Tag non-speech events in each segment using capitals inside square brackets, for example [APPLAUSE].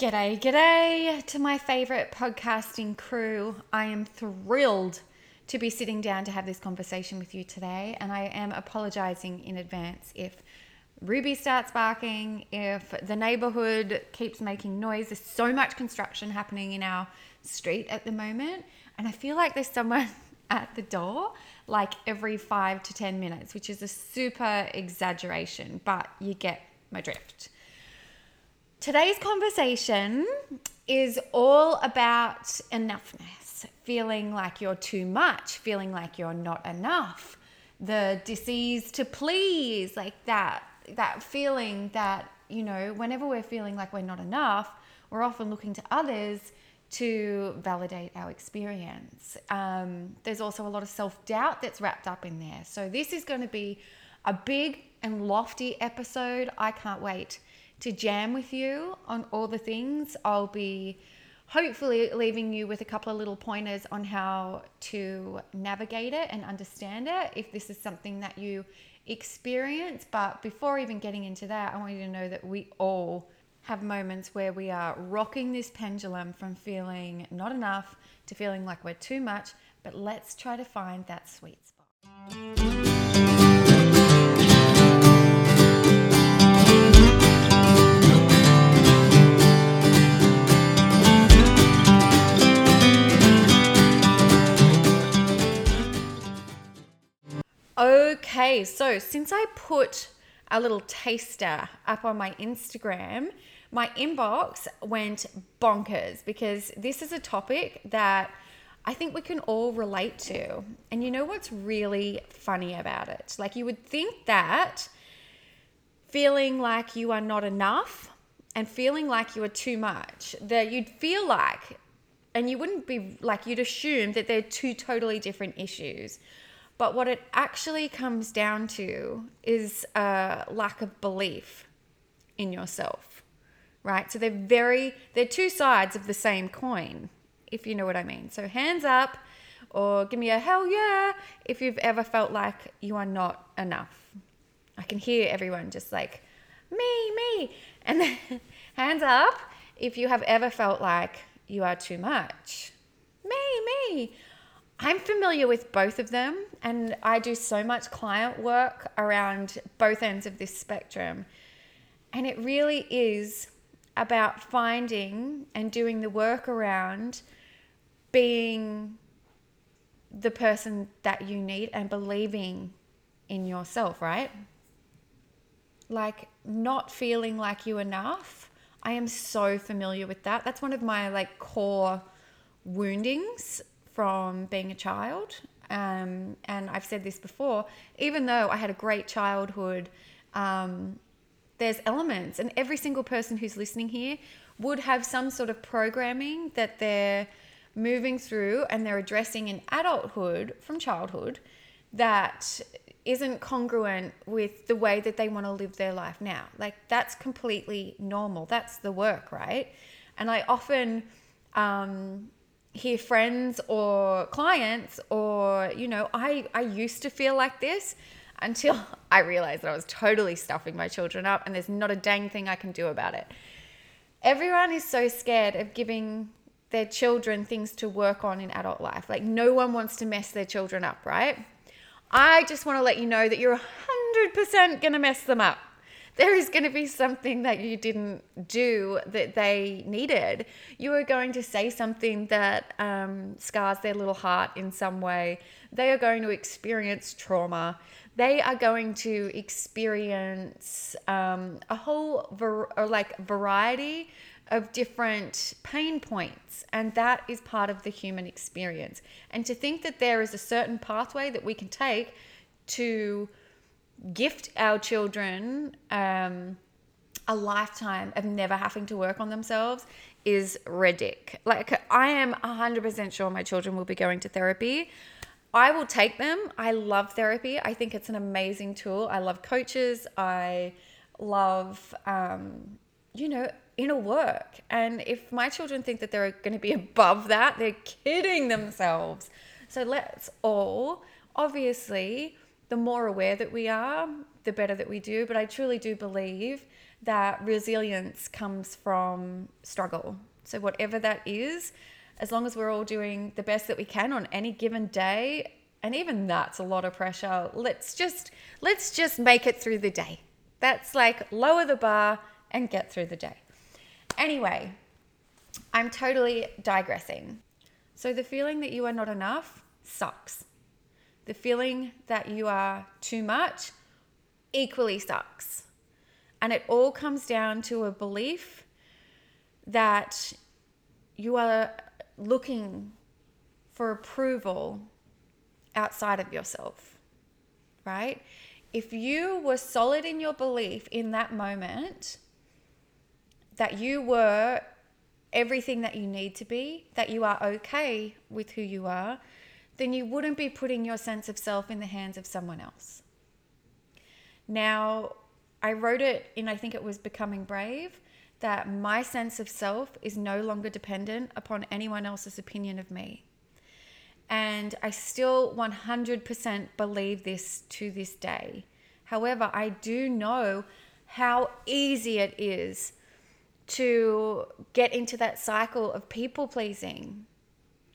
G'day, g'day to my favorite podcasting crew. I am thrilled to be sitting down to have this conversation with you today, and I am apologizing in advance if Ruby starts barking, if the neighborhood keeps making noise. There's so much construction happening in our street at the moment, and I feel like there's someone [LAUGHS] at the door like every five to 10 minutes, which is a super exaggeration, but you get my drift. Today's conversation is all about enoughness, feeling like you're too much, feeling like you're not enough, the disease to please, like that that feeling that, you know, whenever we're feeling like we're not enough, we're often looking to others to validate our experience. Um, there's also a lot of self doubt that's wrapped up in there. So, this is going to be a big and lofty episode. I can't wait to jam with you on all the things. I'll be hopefully leaving you with a couple of little pointers on how to navigate it and understand it if this is something that you experience. But before even getting into that, I want you to know that we all have moments where we are rocking this pendulum from feeling not enough to feeling like we're too much. But let's try to find that sweet spot. Okay, so since I put a little taster up on my Instagram, my inbox went bonkers because this is a topic that I think we can all relate to. And you know what's really funny about it? Like, you would think that feeling like you are not enough and feeling like you are too much, that you'd feel like, and you wouldn't be like, you'd assume that they're two totally different issues. But what it actually comes down to is a lack of belief in yourself, right? So they're very, they're two sides of the same coin, if you know what I mean. So hands up or give me a hell yeah if you've ever felt like you are not enough. I can hear everyone just like, me, me. And then [LAUGHS] hands up if you have ever felt like you are too much. Me, me. I'm familiar with both of them, and I do so much client work around both ends of this spectrum. And it really is about finding and doing the work around being the person that you need and believing in yourself, right? Like not feeling like you enough. I am so familiar with that. That's one of my like core woundings from being a child. Um, and I've said this before, even though I had a great childhood, um, there's elements, and every single person who's listening here would have some sort of programming that they're moving through and they're addressing in adulthood from childhood that isn't congruent with the way that they want to live their life now. Like, that's completely normal. That's the work, right? And I often, um, hear friends or clients or you know i i used to feel like this until [LAUGHS] i realized that i was totally stuffing my children up and there's not a dang thing i can do about it. Everyone is so scared of giving their children things to work on in adult life. Like no one wants to mess their children up right? I just want to let you know that you're 100% going to mess them up there is going to be something that you didn't do that they needed. You are going to say something that um, scars their little heart in some way. They are going to experience trauma. They are going to experience um, a whole var- or like variety of different pain points, and that is part of the human experience. And to think that there is a certain pathway that we can take to gift our children um, a lifetime of never having to work on themselves is ridiculous. Like, I am 100% sure my children will be going to therapy. I will take them. I love therapy. I think it's an amazing tool. I love coaches. I love, um, you know, inner work. And if my children think that they're going to be above that, they're kidding themselves. So let's all, obviously, the more aware that we are, the better that we do. But I truly do believe that resilience comes from struggle. So, whatever that is, as long as we're all doing the best that we can on any given day, and even that's a lot of pressure, let's just let's just make it through the day. That's like lower the bar and get through the day. Anyway, I'm totally digressing. So the feeling that you are not enough sucks. The feeling that you are too much equally sucks. And it all comes down to a belief that you are looking for approval outside of yourself, right? If you were solid in your belief in that moment that you were everything that you need to be, that you are okay with who you are, then you wouldn't be putting your sense of self in the hands of someone else. Now, I wrote it in, I think it was Becoming Brave, that my sense of self is no longer dependent upon anyone else's opinion of me. And I still 100% believe this to this day. However, I do know how easy it is to get into that cycle of people pleasing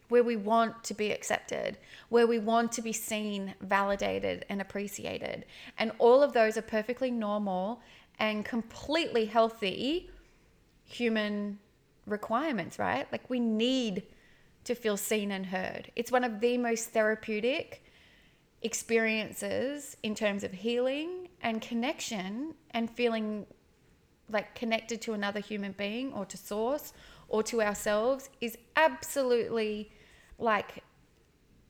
where we want to be accepted, where we want to be seen, validated, and appreciated. And all of those are perfectly normal and completely healthy human requirements, right? Like we need to feel seen and heard. It's one of the most therapeutic experiences in terms of healing and connection and feeling like connected to another human being or to source or to ourselves is absolutely like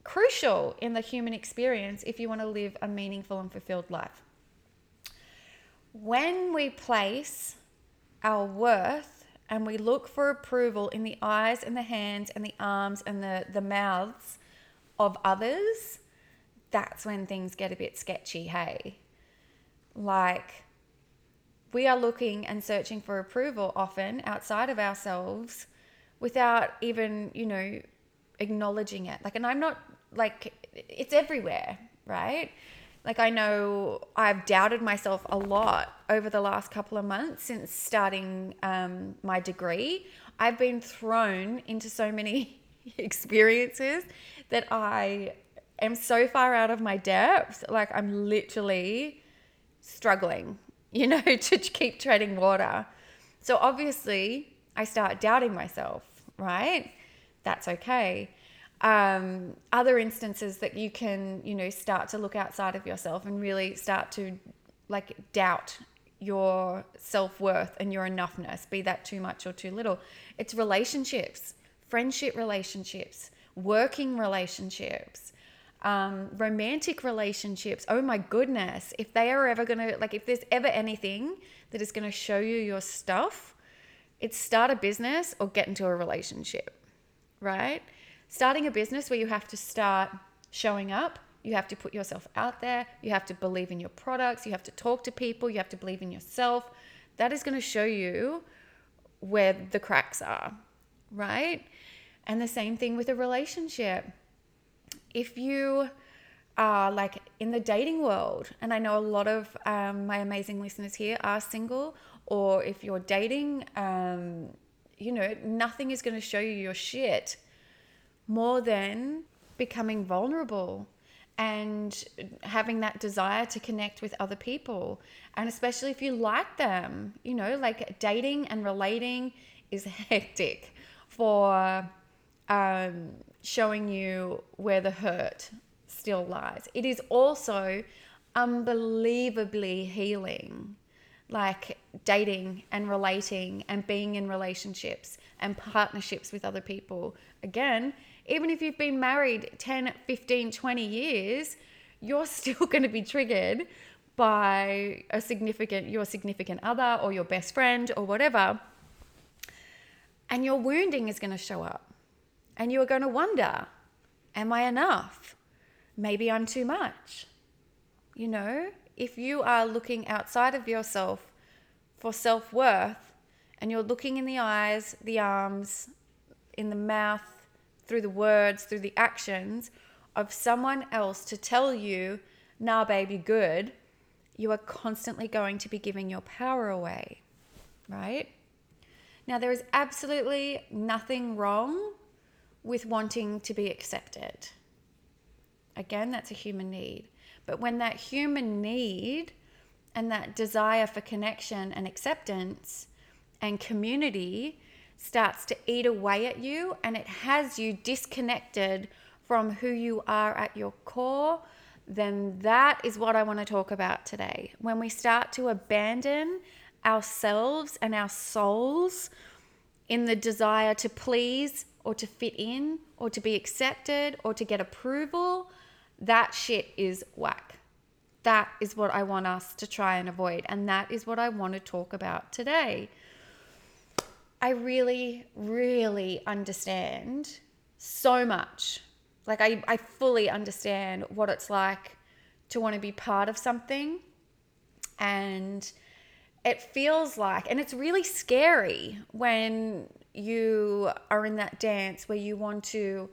crucial in the human experience if you want to live a meaningful and fulfilled life. When we place our worth and we look for approval in the eyes and the hands and the arms and the, the mouths of others, that's when things get a bit sketchy, hey? Like, we are looking and searching for approval often outside of ourselves without even, you know, acknowledging it. Like, and I'm not like, it's everywhere, right? Like, I know I've doubted myself a lot over the last couple of months since starting um, my degree. I've been thrown into so many [LAUGHS] experiences that I am so far out of my depth. Like, I'm literally struggling [LAUGHS] you know, to keep treading water. So obviously, I start doubting myself, right? That's okay. Um, other instances that you can, you know, start to look outside of yourself and really start to like doubt your self worth and your enoughness, be that too much or too little. It's relationships, friendship relationships, working relationships, um, romantic relationships, oh my goodness, if they are ever going to, like, if there's ever anything that is going to show you your stuff, it's start a business or get into a relationship, right? Starting a business where you have to start showing up, you have to put yourself out there, you have to believe in your products, you have to talk to people, you have to believe in yourself. That is going to show you where the cracks are, right? And the same thing with a relationship if you are like in the dating world, and I know a lot of um, my amazing listeners here are single, or if you're dating, um, you know, nothing is going to show you your shit more than becoming vulnerable and having that desire to connect with other people. And especially if you like them, you know, like dating and relating is [LAUGHS] hectic for um, showing you where the hurt still lies. It is also unbelievably healing, like dating and relating and being in relationships and partnerships with other people. Again, even if you've been married 10, 15, 20 years, you're still [LAUGHS] going to be triggered by a significant your significant other or your best friend or whatever. And your wounding is going to show up. And you are going to wonder, am I enough? Maybe I'm too much. You know, if you are looking outside of yourself for self worth and you're looking in the eyes, the arms, in the mouth, through the words, through the actions of someone else to tell you, nah, baby, good, you are constantly going to be giving your power away. right? Now, there is absolutely nothing wrong with wanting to be accepted. Again, that's a human need. But when that human need and that desire for connection and acceptance and community starts to eat away at you and it has you disconnected from who you are at your core, then that is what I want to talk about today. When we start to abandon ourselves and our souls in the desire to please or to fit in or to be accepted or to get approval, that shit is whack. That is what I want us to try and avoid. And that is what I want to talk about today. I really, really understand so much. Like, I, I fully understand what it's like to want to be part of something. And it feels like, and it's really scary when you are in that dance where you want to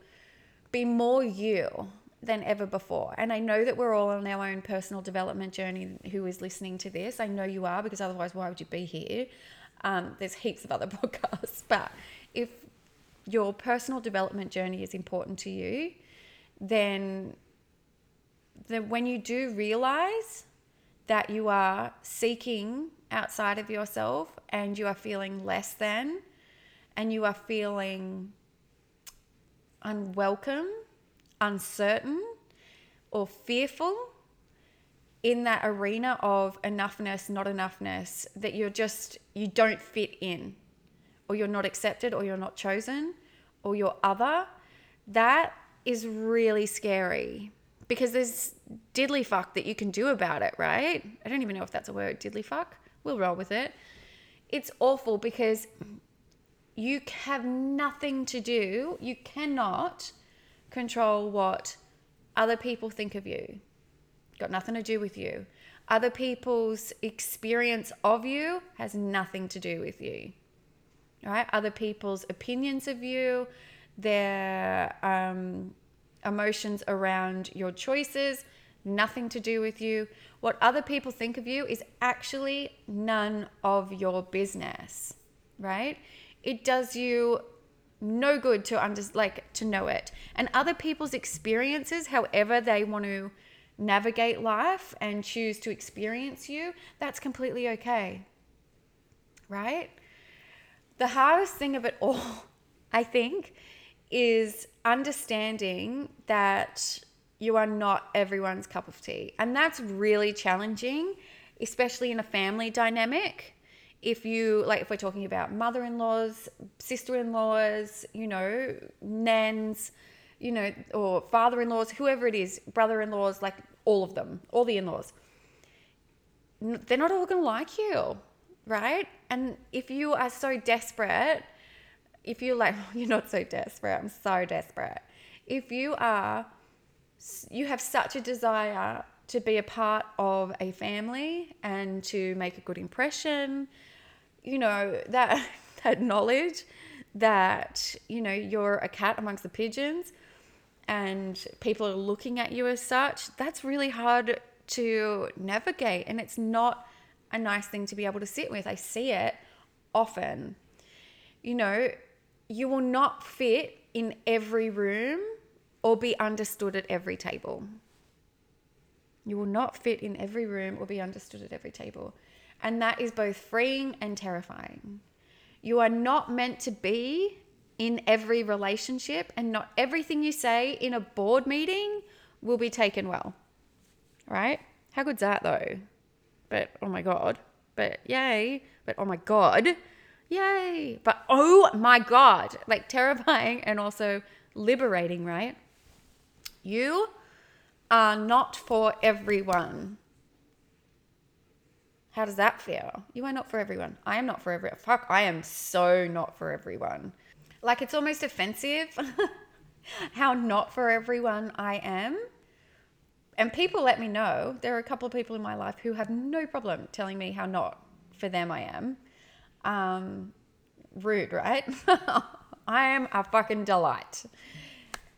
be more you than ever before. And I know that we're all on our own personal development journey who is listening to this. I know you are because otherwise, why would you be here? Um, there's heaps of other [LAUGHS] podcasts. But if your personal development journey is important to you, then, when you do realize that you are seeking outside of yourself and you are feeling less than and you are feeling unwelcome, uncertain, or fearful in that arena of enoughness, not enoughness, that you're just, you don't fit in, or you're not accepted, or you're not chosen, or you're other, that is really scary because there's diddly fuck that you can do about it, right? I don't even know if that's a word, diddly fuck. We'll roll with it. It's awful because you have nothing to do, you cannot control what other people think of you. Got nothing to do with you. Other people's experience of you has nothing to do with you. Right? Other people's opinions of you, their um, emotions around your choices, nothing to do with you. What other people think of you is actually none of your business, right? It does you no good to under like to know it. And other people's experiences, however they want to navigate life and choose to experience you, that's completely okay. Right? The hardest thing of it all, [LAUGHS] I think, is understanding that you are not everyone's cup of tea. And that's really challenging, especially in a family dynamic. If you, like, if we're talking about mother in laws, sister in laws, you know, nans, you know, or father in laws, whoever it is, brother in laws, like all of them, all the in laws, they're not all going to like you, right? And if you are so desperate if you're like, [LAUGHS] you're not so desperate, I'm so desperate. If you are, you have such a desire to be a part of a family and to make a good impression, you know, that, [LAUGHS] that knowledge that, you know, you're a cat amongst the pigeons and people are looking at you as such, that's really hard to navigate. And it's not a nice thing to be able to sit with. I see it often. You know, you will not fit in every room or be understood at every table. You will not fit in every room or be understood at every table. And that is both freeing and terrifying. You are not meant to be in every relationship, and not everything you say in a board meeting will be taken well. Right? How good's that though? But oh my God. But yay. But oh my God yay. But oh my God, like terrifying and also liberating, right? You are not for everyone. How does that feel? You are not for everyone. I am not for everyone. Fuck, I am so not for everyone. Like it's almost offensive [LAUGHS] how not for everyone I am. And people let me know. There are a couple of people in my life who have no problem telling me how not for them I am. Um, rude, right? [LAUGHS] I am a fucking delight.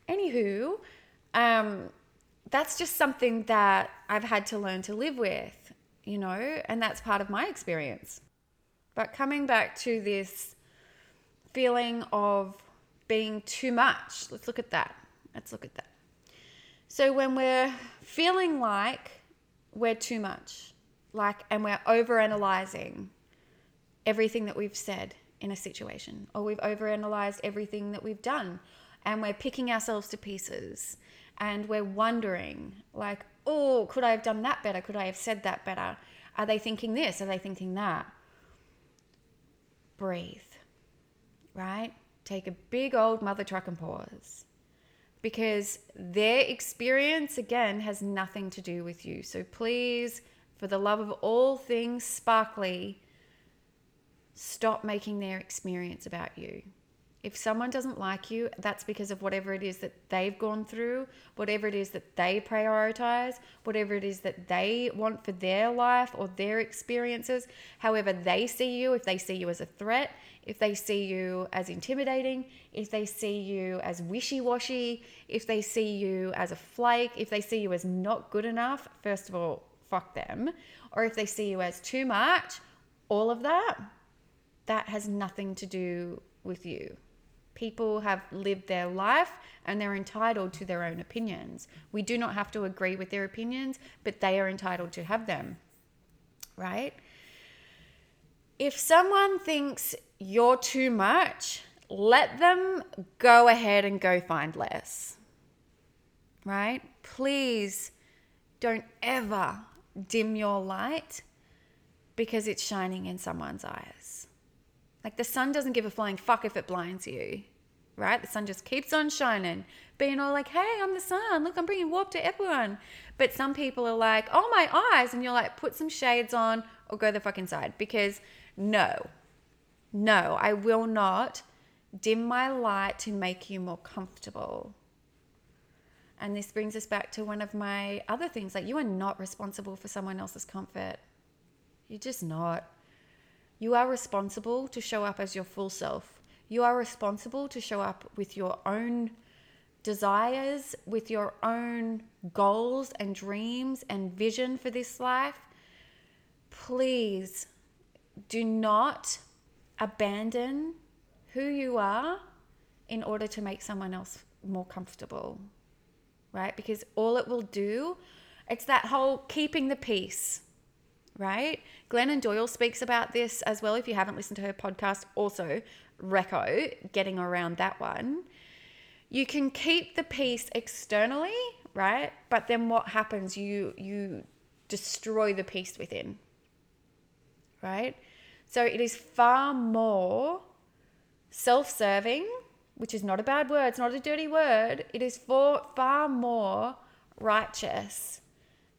Anywho, um, that's just something that I've had to learn to live with, you know, and that's part of my experience. But coming back to this feeling of being too much, let's look at that. Let's look at that. So when we're feeling like we're too much, like, and we're over analyzing everything that we've said in a situation, or we've over analyzed everything that we've done, and we're picking ourselves to pieces, and we're wondering, like, oh, could I have done that better? Could I have said that better? Are they thinking this? Are they thinking that? Breathe, right? Take a big old mother truck and pause because their experience, again, has nothing to do with you. So please, for the love of all things sparkly, stop making their experience about you. If someone doesn't like you, that's because of whatever it is that they've gone through, whatever it is that they prioritize, whatever it is that they want for their life or their experiences, however they see you, if they see you as a threat, if they see you as intimidating, if they see you as wishy washy, if they see you as a flake, if they see you as not good enough, first of all, fuck them. Or if they see you as too much, all of that, that has nothing to do with you. People have lived their life and they're entitled to their own opinions. We do not have to agree with their opinions, but they are entitled to have them. Right? If someone thinks you're too much, let them go ahead and go find less. Right? Please don't ever dim your light because it's shining in someone's eyes. Like the sun doesn't give a flying fuck if it blinds you, right? The sun just keeps on shining, being all like, hey, I'm the sun. Look, I'm bringing warp to everyone. But some people are like, oh, my eyes. And you're like, put some shades on or go the fuck inside. Because no, no, I will not dim my light to make you more comfortable. And this brings us back to one of my other things like, you are not responsible for someone else's comfort. You're just not. You are responsible to show up as your full self. You are responsible to show up with your own desires, with your own goals and dreams and vision for this life. Please do not abandon who you are in order to make someone else more comfortable, right? Because all it will do, it's that whole keeping the peace right? Glennon Doyle speaks about this as well. If you haven't listened to her podcast, also Reco, getting around that one. You can keep the peace externally, right? But then what happens? You you destroy the peace within. Right? So it is far more self-serving, which is not a bad word, it's not a dirty word. It is for far more righteous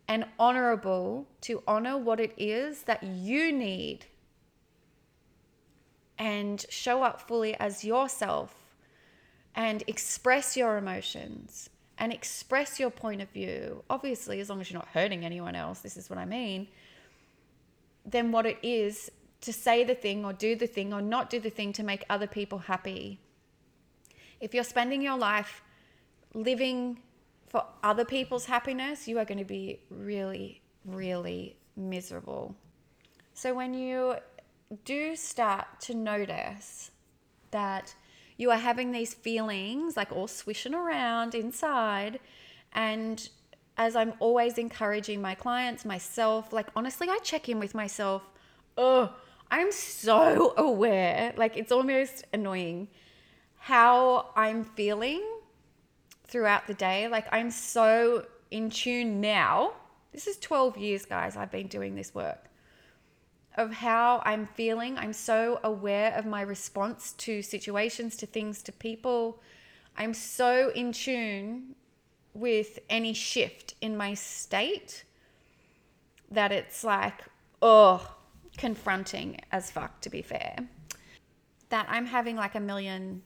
and honorable to honor what it is that you need and show up fully as yourself and express your emotions and express your point of view. Obviously, as long as you're not hurting anyone else, this is what I mean. Then what it is to say the thing or do the thing or not do the thing to make other people happy. If you're spending your life living for other people's happiness, you are going to be really, really miserable. So when you do start to notice that you are having these feelings like all swishing around inside, and as I'm always encouraging my clients, myself, like honestly, I check in with myself. Oh, I'm so [LAUGHS] aware, like it's almost annoying how I'm feeling throughout the day. Like I'm so in tune now. This is 12 years, guys, I've been doing this work of how I'm feeling. I'm so aware of my response to situations, to things, to people. I'm so in tune with any shift in my state that it's like, oh, confronting as fuck, to be fair. That I'm having like a million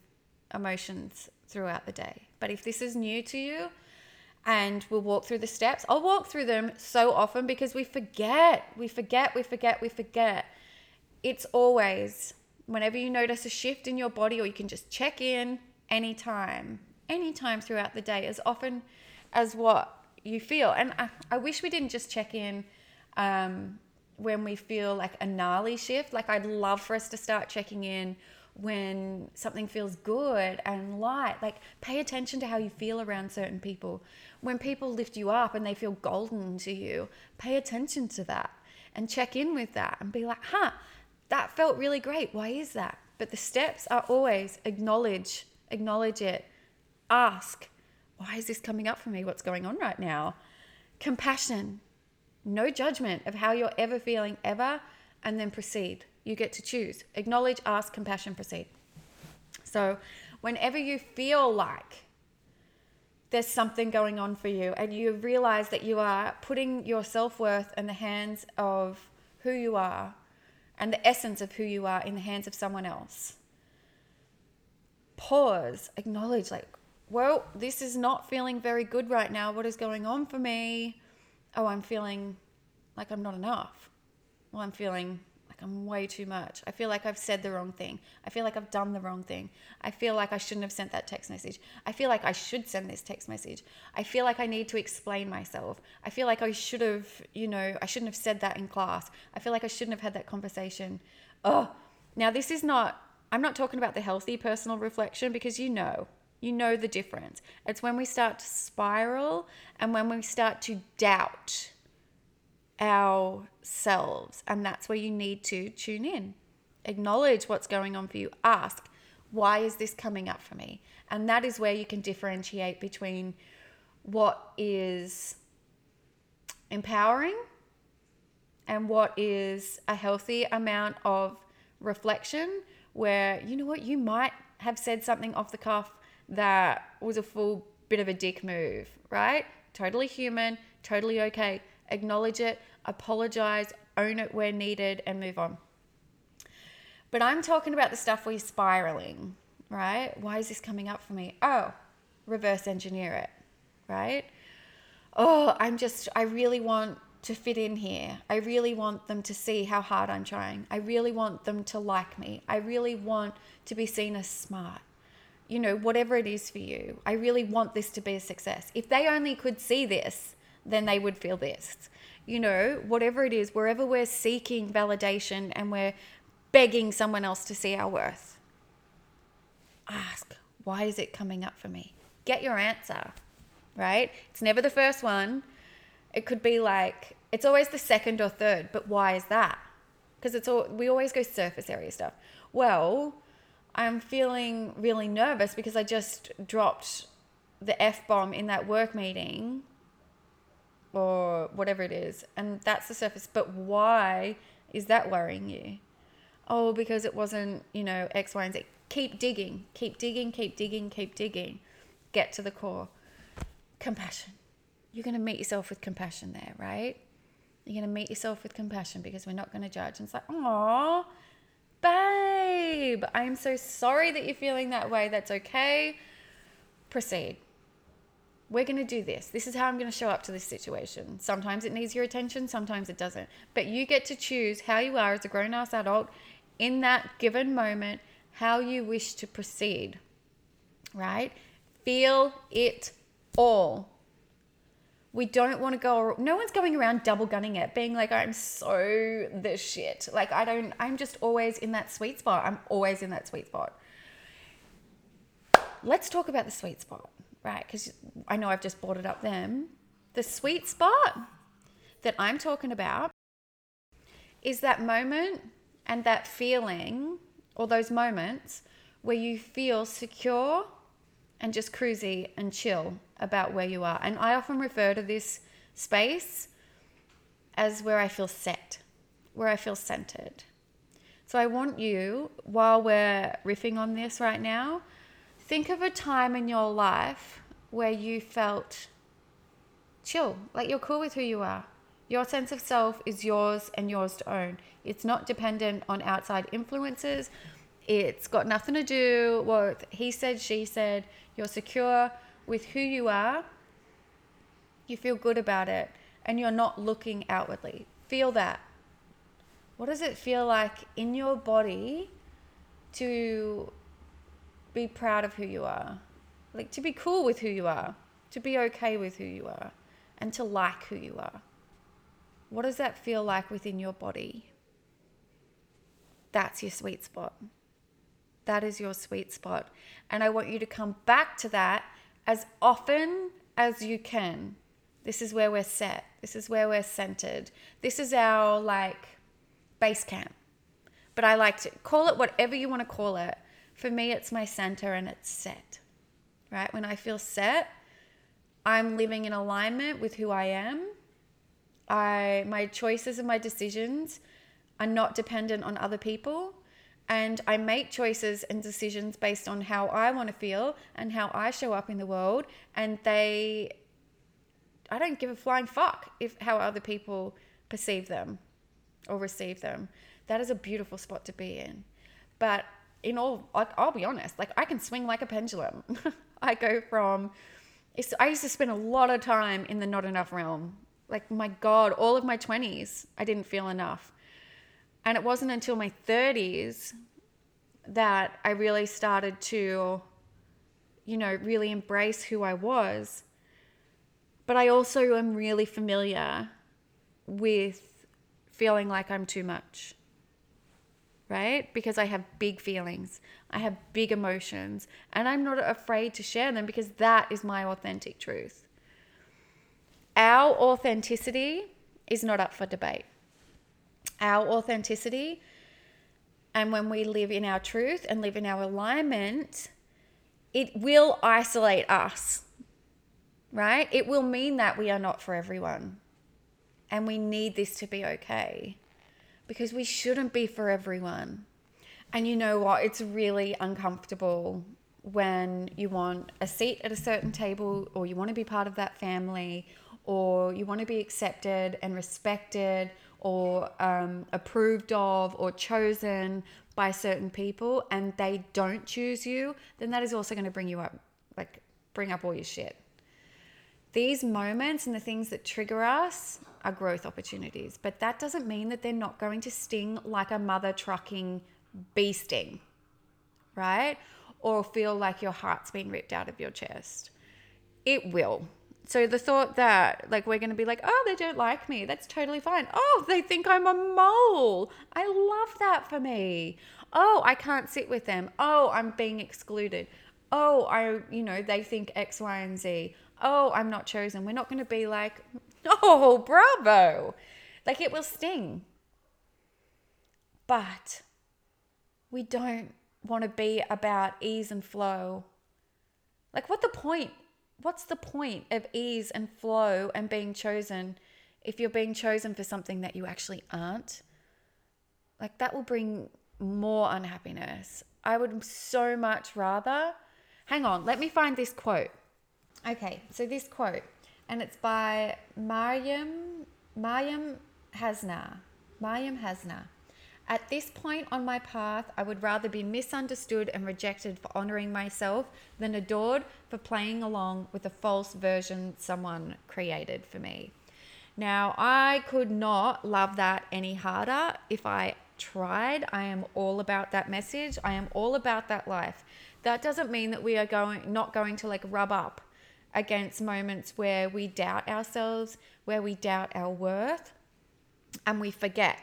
emotions throughout the day. But if this is new to you, and we'll walk through the steps. I'll walk through them so often because we forget, we forget, we forget, we forget. It's always whenever you notice a shift in your body, or you can just check in anytime, anytime throughout the day, as often as what you feel. And I, I wish we didn't just check in um, when we feel like a gnarly shift. Like I'd love for us to start checking in when something feels good and light. Like pay attention to how you feel around certain people. When people lift you up and they feel golden to you, pay attention to that and check in with that and be like, huh, that felt really great. Why is that? But the steps are always acknowledge, acknowledge it, ask, why is this coming up for me? What's going on right now? Compassion, no judgment of how you're ever feeling ever, and then proceed. You get to choose. Acknowledge, ask, compassion, proceed. So, whenever you feel like there's something going on for you and you realize that you are putting your self worth in the hands of who you are and the essence of who you are in the hands of someone else, pause, acknowledge, like, well, this is not feeling very good right now. What is going on for me? Oh, I'm feeling like I'm not enough. Well, I'm feeling I'm way too much. I feel like I've said the wrong thing. I feel like I've done the wrong thing. I feel like I shouldn't have sent that text message. I feel like I should send this text message. I feel like I need to explain myself. I feel like I should have, you know, I shouldn't have said that in class. I feel like I shouldn't have had that conversation. Oh, now this is not, I'm not talking about the healthy personal reflection because you know, you know the difference. It's when we start to spiral and when we start to doubt ourselves. And that's where you need to tune in. Acknowledge what's going on for you. Ask, why is this coming up for me? And that is where you can differentiate between what is empowering and what is a healthy amount of reflection where you know what you might have said something off the cuff that was a full bit of a dick move right totally human totally okay acknowledge it apologize, own it where needed, and move on. But I'm talking about the stuff we're spiraling, right? Why is this coming up for me? Oh, reverse engineer it, right? Oh, I'm just, I really want to fit in here. I really want them to see how hard I'm trying. I really want them to like me. I really want to be seen as smart. You know, whatever it is for you, I really want this to be a success. If they only could see this, then they would feel this you know, whatever it is, wherever we're seeking validation and we're begging someone else to see our worth, ask, why is it coming up for me? Get your answer, right? It's never the first one. It could be like, it's always the second or third, but why is that? Because it's all, we always go surface area stuff. Well, I'm feeling really nervous because I just dropped the F bomb in that work meeting or whatever it is. And that's the surface. But why is that worrying you? Oh, because it wasn't, you know, X, Y, and Z. Keep digging, keep digging, keep digging, keep digging. Get to the core. Compassion. You're going to meet yourself with compassion there, right? You're going to meet yourself with compassion because we're not going to judge. And it's like, oh, babe, I'm so sorry that you're feeling that way. That's okay. Proceed we're going to do this. This is how I'm going to show up to this situation. Sometimes it needs your attention, sometimes it doesn't. But you get to choose how you are as a grown ass adult in that given moment, how you wish to proceed, right? Feel it all. We don't want to go, no one's going around double gunning it, being like, I'm so the shit. Like, I don't, I'm just always in that sweet spot. I'm always in that sweet spot. Let's talk about the sweet spot right? Because I know I've just brought it up them. The sweet spot that I'm talking about is that moment and that feeling, or those moments where you feel secure and just cruisy and chill about where you are. And I often refer to this space as where I feel set, where I feel centered. So I want you, while we're riffing on this right now, Think of a time in your life where you felt chill, like you're cool with who you are. Your sense of self is yours and yours to own. It's not dependent on outside influences. It's got nothing to do with he said, she said. You're secure with who you are. You feel good about it and you're not looking outwardly. Feel that. What does it feel like in your body to be proud of who you are, like to be cool with who you are, to be okay with who you are, and to like who you are. What does that feel like within your body? That's your sweet spot. That is your sweet spot. And I want you to come back to that as often as you can. This is where we're set. This is where we're centered. This is our like base camp. But I like to call it whatever you want to call it. For me, it's my center and it's set. Right? When I feel set, I'm living in alignment with who I am. I my choices and my decisions are not dependent on other people and I make choices and decisions based on how I want to feel and how I show up in the world and they I don't give a flying fuck if how other people perceive them or receive them. That is a beautiful spot to be in. But in all I'll be honest, like I can swing like a pendulum. [LAUGHS] I go from I used to spend a lot of time in the not enough realm. Like my god, all of my 20s I didn't feel enough. And it wasn't until my 30s that I really started to, you know, really embrace who I was. But I also am really familiar with feeling like I'm too much, right? Because I have big feelings, I have big emotions, and I'm not afraid to share them because that is my authentic truth. Our authenticity is not up for debate our authenticity and when we live in our truth and live in our alignment, it will isolate us, right? It will mean that we are not for everyone. And we need this to be okay because we shouldn't be for everyone. And you know what? It's really uncomfortable when you want a seat at a certain table or you want to be part of that family or you want to be accepted and respected or um, approved of or chosen by certain people and they don't choose you, then that is also going to bring you up, like bring up all your shit. These moments and the things that trigger us are growth opportunities, but that doesn't mean that they're not going to sting like a mother trucking bee sting, right? Or feel like your heart's been ripped out of your chest. It will so the thought that like we're going to be like, oh, they don't like me, that's totally fine. Oh, they think I'm a mole. I love that for me. Oh, I can't sit with them. Oh, I'm being excluded. Oh, I, you know, they think X, Y, and Z. Oh, I'm not chosen. We're not going to be like, [LAUGHS] oh, bravo. Like it will sting. But we don't want to be about ease and flow. Like, what the point? what's the point of ease and flow and being chosen if you're being chosen for something that you actually aren't? Like that will bring more unhappiness. I would so much rather. Hang on, let me find this quote. Okay, so this quote, and it's by Mariam Mariam Hasna. Mariam Hasna. At this point on my path, I would rather be misunderstood and rejected for honoring myself than adored for playing along with a false version someone created for me. Now, I could not love that any harder if I tried. I am all about that message. I am all about that life. That doesn't mean that we are going not going to like rub up against moments where we doubt ourselves, where we doubt our worth, and we forget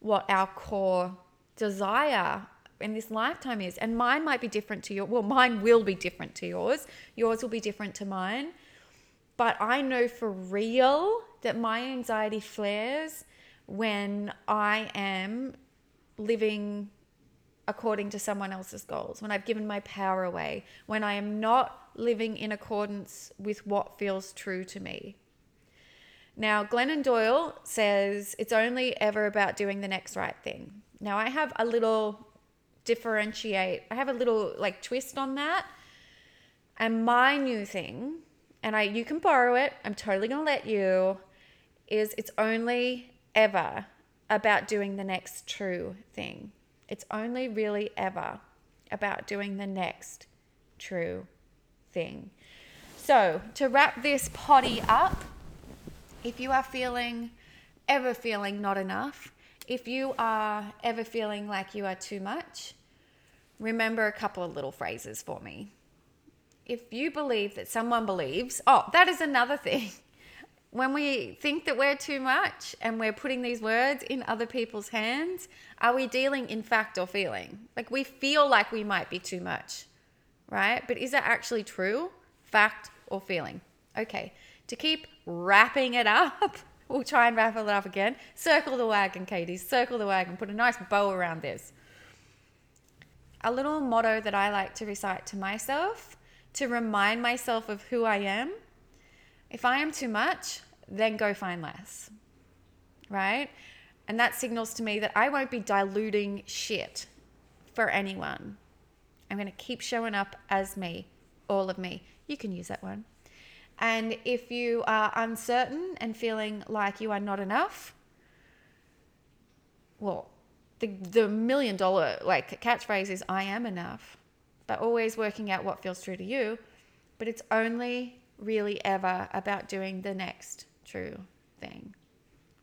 what our core desire in this lifetime is. And mine might be different to your well, mine will be different to yours. Yours will be different to mine. But I know for real that my anxiety flares when I am living according to someone else's goals, when I've given my power away, when I am not living in accordance with what feels true to me. Now, Glennon Doyle says it's only ever about doing the next right thing. Now, I have a little differentiate, I have a little like twist on that. And my new thing, and I you can borrow it, I'm totally going to let you, is it's only ever about doing the next true thing. It's only really ever about doing the next true thing. So, to wrap this potty up, if you are feeling, ever feeling not enough, if you are ever feeling like you are too much, remember a couple of little phrases for me. If you believe that someone believes, oh, that is another thing. [LAUGHS] when we think that we're too much and we're putting these words in other people's hands, are we dealing in fact or feeling? Like we feel like we might be too much, right? But is that actually true? Fact or feeling? Okay, to keep wrapping it up, [LAUGHS] we'll try and wrap it up again. Circle the wagon, Katie, circle the wagon, put a nice bow around this. A little motto that I like to recite to myself to remind myself of who I am if I am too much, then go find less. Right? And that signals to me that I won't be diluting shit for anyone. I'm going to keep showing up as me, all of me. You can use that one. And if you are uncertain and feeling like you are not enough, well, the, the million dollar like catchphrase is I am enough, but always working out what feels true to you. But it's only really ever about doing the next true thing,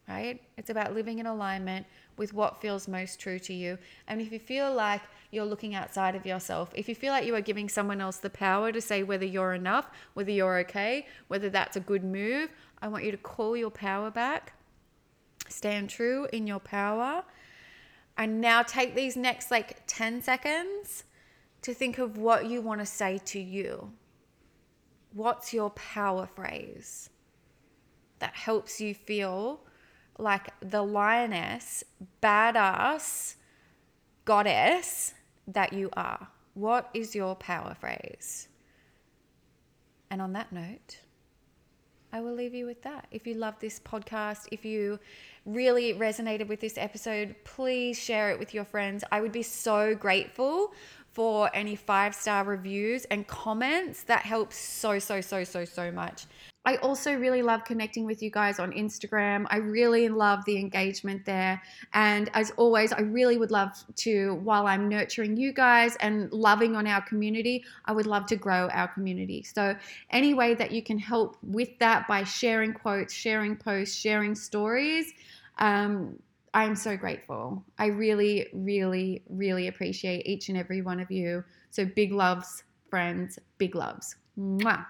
right? It's about living in alignment with what feels most true to you. And if you feel like you're looking outside of yourself, if you feel like you are giving someone else the power to say whether you're enough, whether you're okay, whether that's a good move, I want you to call your power back, stand true in your power. And now take these next like 10 seconds to think of what you want to say to you. What's your power phrase that helps you feel like the lioness, badass, goddess that you are? What is your power phrase? And on that note, I will leave you with that. If you love this podcast, if you really resonated with this episode, please share it with your friends. I would be so grateful for any five star reviews and comments. That helps so, so, so, so, so much. I also really love connecting with you guys on Instagram. I really love the engagement there. And as always, I really would love to, while I'm nurturing you guys and loving on our community, I would love to grow our community. So, any way that you can help with that by sharing quotes, sharing posts, sharing stories, um, I'm so grateful. I really, really, really appreciate each and every one of you. So big loves, friends, big loves. Mwah.